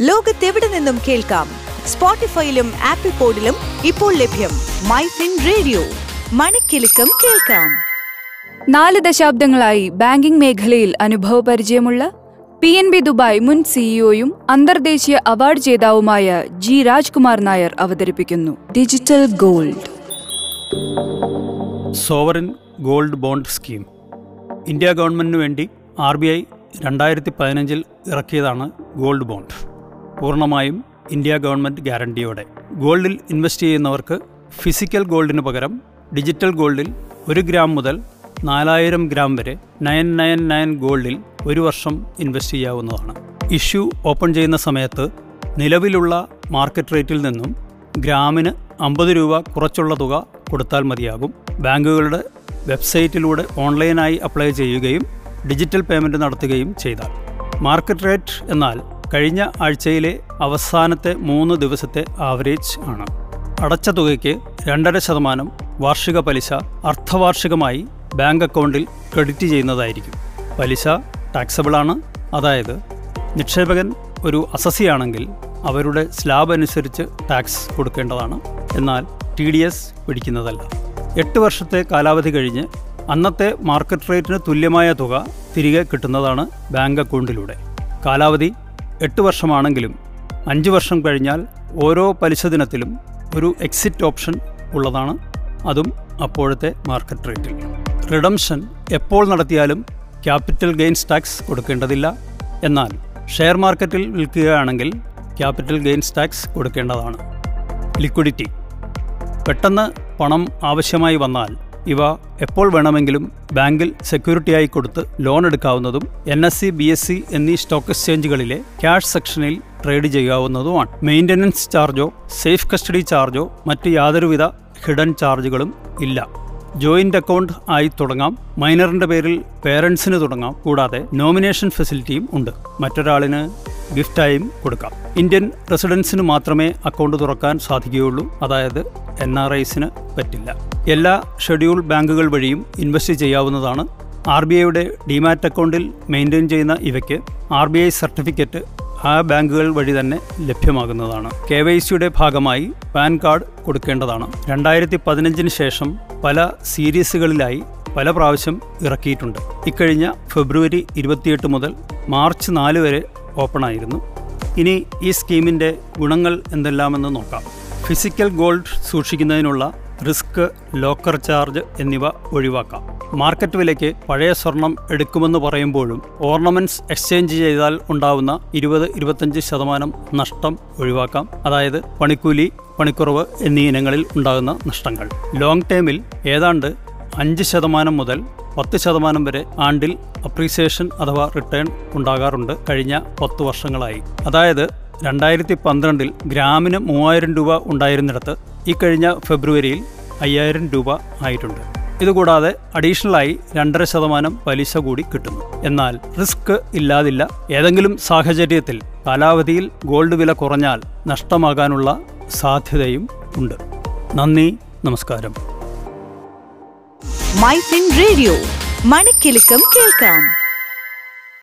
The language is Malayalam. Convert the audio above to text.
ലോകത്തെവിടെ നിന്നും കേൾക്കാം? സ്പോട്ടിഫൈയിലും ആപ്പിൾ പോഡിലും ഇപ്പോൾ ലഭ്യം മൈ ഫിൻ റേഡിയോ. മണിക്കെലക്കം കേൾക്കാം. നാല് ദശാബ്ദങ്ങളായി ബാങ്കിംഗ് മേഖലയിൽ അനുഭവപരിചയമുള്ള പി എൻ ബി ദുബായ് മുൻ സിഇഒയും അന്തർദേശീയ അവാർഡ് ജേതാവുമായ ജി രാജ്കുമാർ നായർ അവതരിപ്പിക്കുന്നു. Digital gold. Sovereign gold bond scheme. India ഗവൺമെന്റിനു വേണ്ടി ആർ ബി ഐ രണ്ടായിരത്തി പതിനഞ്ചിൽ ഇറക്കിയതാണ് ഗോൾഡ് ബോണ്ട്. പൂർണമായും ഇന്ത്യ ഗവൺമെന്റ് ഗ്യാരണ്ടിയോടെ. ഗോൾഡിൽ ഇൻവെസ്റ്റ് ചെയ്യുന്നവർക്ക് ഫിസിക്കൽ ഗോൾഡിന് പകരം ഡിജിറ്റൽ ഗോൾഡിൽ ഒരു ഗ്രാം മുതൽ നാലായിരം ഗ്രാം വരെ നയൻ നയൻ നയൻ ഗോൾഡിൽ ഒരു വർഷം ഇൻവെസ്റ്റ് ചെയ്യാവുന്നതാണ്. ഇഷ്യൂ ഓപ്പൺ ചെയ്യുന്ന സമയത്ത് നിലവിലുള്ള മാർക്കറ്റ് റേറ്റിൽ നിന്നും ഗ്രാമിന് അമ്പത് രൂപ കുറച്ചുള്ള തുക കൊടുത്താൽ മതിയാകും. ബാങ്കുകളുടെ വെബ്സൈറ്റിലൂടെ ഓൺലൈനായി അപ്ലൈ ചെയ്യുകയും ഡിജിറ്റൽ പേയ്മെന്റ് നടത്തുകയും ചെയ്താൽ. മാർക്കറ്റ് റേറ്റ് എന്നാൽ കഴിഞ്ഞ ആഴ്ചയിലെ അവസാനത്തെ മൂന്ന് ദിവസത്തെ ആവറേജ് ആണ്. അടച്ച തുകയ്ക്ക് രണ്ടര ശതമാനം വാർഷിക പലിശ അർദ്ധവാർഷികമായി ബാങ്ക് അക്കൗണ്ടിൽ ക്രെഡിറ്റ് ചെയ്യുന്നതായിരിക്കും. പലിശ ടാക്സബിളാണ് അതായത് നിക്ഷേപകൻ ഒരു അസസിയാണെങ്കിൽ അവരുടെ സ്ലാബ് അനുസരിച്ച് ടാക്സ് കൊടുക്കേണ്ടതാണ്. എന്നാൽ ടി ഡി എസ് പിടിക്കുന്നതല്ല. എട്ട് വർഷത്തെ കാലാവധി കഴിഞ്ഞ് അന്നത്തെ മാർക്കറ്റ് റേറ്റിന് തുല്യമായ തുക തിരികെ കിട്ടുന്നതാണ് ബാങ്ക് അക്കൗണ്ടിലൂടെ. കാലാവധി എട്ട് വർഷമാണെങ്കിലും അഞ്ച് വർഷം കഴിഞ്ഞാൽ ഓരോ പലിശ ദിനത്തിലും ഒരു എക്സിറ്റ് ഓപ്ഷൻ ഉള്ളതാണ്. അതും അപ്പോഴത്തെ മാർക്കറ്റ് റേറ്റിൽ റിഡംഷൻ എപ്പോൾ നടത്തിയാലും ക്യാപിറ്റൽ ഗെയിൻസ് ടാക്സ് കൊടുക്കേണ്ടതില്ല. എന്നാൽ ഷെയർ മാർക്കറ്റിൽ വിൽക്കുകയാണെങ്കിൽ ക്യാപിറ്റൽ ഗെയിൻസ് ടാക്സ് കൊടുക്കേണ്ടതാണ്. ലിക്വിഡിറ്റി പെട്ടെന്ന് പണം ആവശ്യമായി വന്നാൽ ഇവ എപ്പോൾ വേണമെങ്കിലും ബാങ്കിൽ സെക്യൂരിറ്റിയായി കൊടുത്ത് ലോൺ എടുക്കാവുന്നതും N S C B S C എന്നീ സ്റ്റോക്ക് എക്സ്ചേഞ്ചുകളിലെ ക്യാഷ് സെക്ഷനിൽ ട്രേഡ് ചെയ്യാവുന്നതുമാണ്. മെയിന്റനൻസ് ചാർജോ സേഫ് കസ്റ്റഡി ചാർജോ മറ്റ് യാതൊരുവിധ ഹിഡൻ ചാർജുകളും ഇല്ല. ജോയിന്റ് അക്കൗണ്ട് ആയി തുടങ്ങാം. മൈനറിന്റെ പേരിൽ പേരൻസിന് തുടങ്ങാം. കൂടാതെ നോമിനേഷൻ ഫെസിലിറ്റിയും ഉണ്ട്. മറ്റൊരാളിന് ഗിഫ്റ്റായും കൊടുക്കാം. ഇന്ത്യൻ റെസിഡൻസിന് മാത്രമേ അക്കൗണ്ട് തുറക്കാൻ സാധിക്കുകയുള്ളൂ. അതായത് എൻ ആർ ഐസിന് പറ്റില്ല. എല്ലാ ഷെഡ്യൂൾ ബാങ്കുകൾ വഴിയും ഇൻവെസ്റ്റ് ചെയ്യാവുന്നതാണ്. ആർ ബി ഐയുടെ ഡിമാറ്റ് അക്കൗണ്ടിൽ മെയിന്റെയിൻ ചെയ്യുന്ന ഇവയ്ക്ക് ആർ ബി ഐ സർട്ടിഫിക്കറ്റ് ആ ബാങ്കുകൾ വഴി തന്നെ ലഭ്യമാകുന്നതാണ്. കെ വൈ സിയുടെ ഭാഗമായി പാൻ കാർഡ് കൊടുക്കേണ്ടതാണ്. രണ്ടായിരത്തി പതിനഞ്ചിന് ശേഷം പല സീരീസുകളിലായി പല പ്രാവശ്യം ഇറക്കിയിട്ടുണ്ട്. ഇക്കഴിഞ്ഞ ഫെബ്രുവരി ഇരുപത്തിയെട്ട് മുതൽ മാർച്ച് നാല് വരെ ഓപ്പണായിരുന്നു ഇനി ഈ സ്കീമിന്റെ ഗുണങ്ങൾ എന്തെല്ലാമെന്ന് നോക്കാം. ഫിസിക്കൽ ഗോൾഡ് സൂക്ഷിക്കുന്നതിനുള്ള റിസ്ക് ലോക്കർ ചാർജ് എന്നിവ ഒഴിവാക്കാം. മാർക്കറ്റ് വിലയ്ക്ക് പഴയ സ്വർണം എടുക്കുമെന്ന് പറയുമ്പോഴും ഓർണമെന്റ്സ് എക്സ്ചേഞ്ച് ചെയ്താൽ ഉണ്ടാവുന്ന ഇരുപത് ഇരുപത്തഞ്ച് ശതമാനം നഷ്ടം ഒഴിവാക്കാം. അതായത് പണിക്കൂലി പണിക്കുറവ് എന്നീ ഇനങ്ങളിൽ ഉണ്ടാകുന്ന നഷ്ടങ്ങൾ. ലോങ് ടേമിൽ ഏതാണ്ട് അഞ്ച് ശതമാനം മുതൽ പത്ത് ശതമാനം വരെ ആണ്ടിൽ അപ്രീസിയേഷൻ അഥവാ റിട്ടേൺ ഉണ്ടാകാറുണ്ട് കഴിഞ്ഞ പത്ത് വർഷങ്ങളായി. അതായത് രണ്ടായിരത്തി പന്ത്രണ്ടിൽ ഗ്രാമിന് മൂവായിരം രൂപ ഉണ്ടായിരുന്നിടത്ത് ഈ കഴിഞ്ഞ ഫെബ്രുവരിയിൽ അയ്യായിരം രൂപ ആയിട്ടുണ്ട്. ഇതുകൂടാതെ അഡീഷണലായി രണ്ടര ശതമാനം പലിശ കൂടി കിട്ടുന്നു. എന്നാൽ റിസ്ക് ഇല്ലാതില്ല. ഏതെങ്കിലും സാഹചര്യത്തിൽ കാലാവധിയിൽ ഗോൾഡ് വില കുറഞ്ഞാൽ നഷ്ടമാകാനുള്ള സാധ്യതയും ഉണ്ട്. നന്ദി നമസ്കാരം. മൈ ഫിൻ റേഡിയോ മണിക്കെലക്കം കേൾക്കാം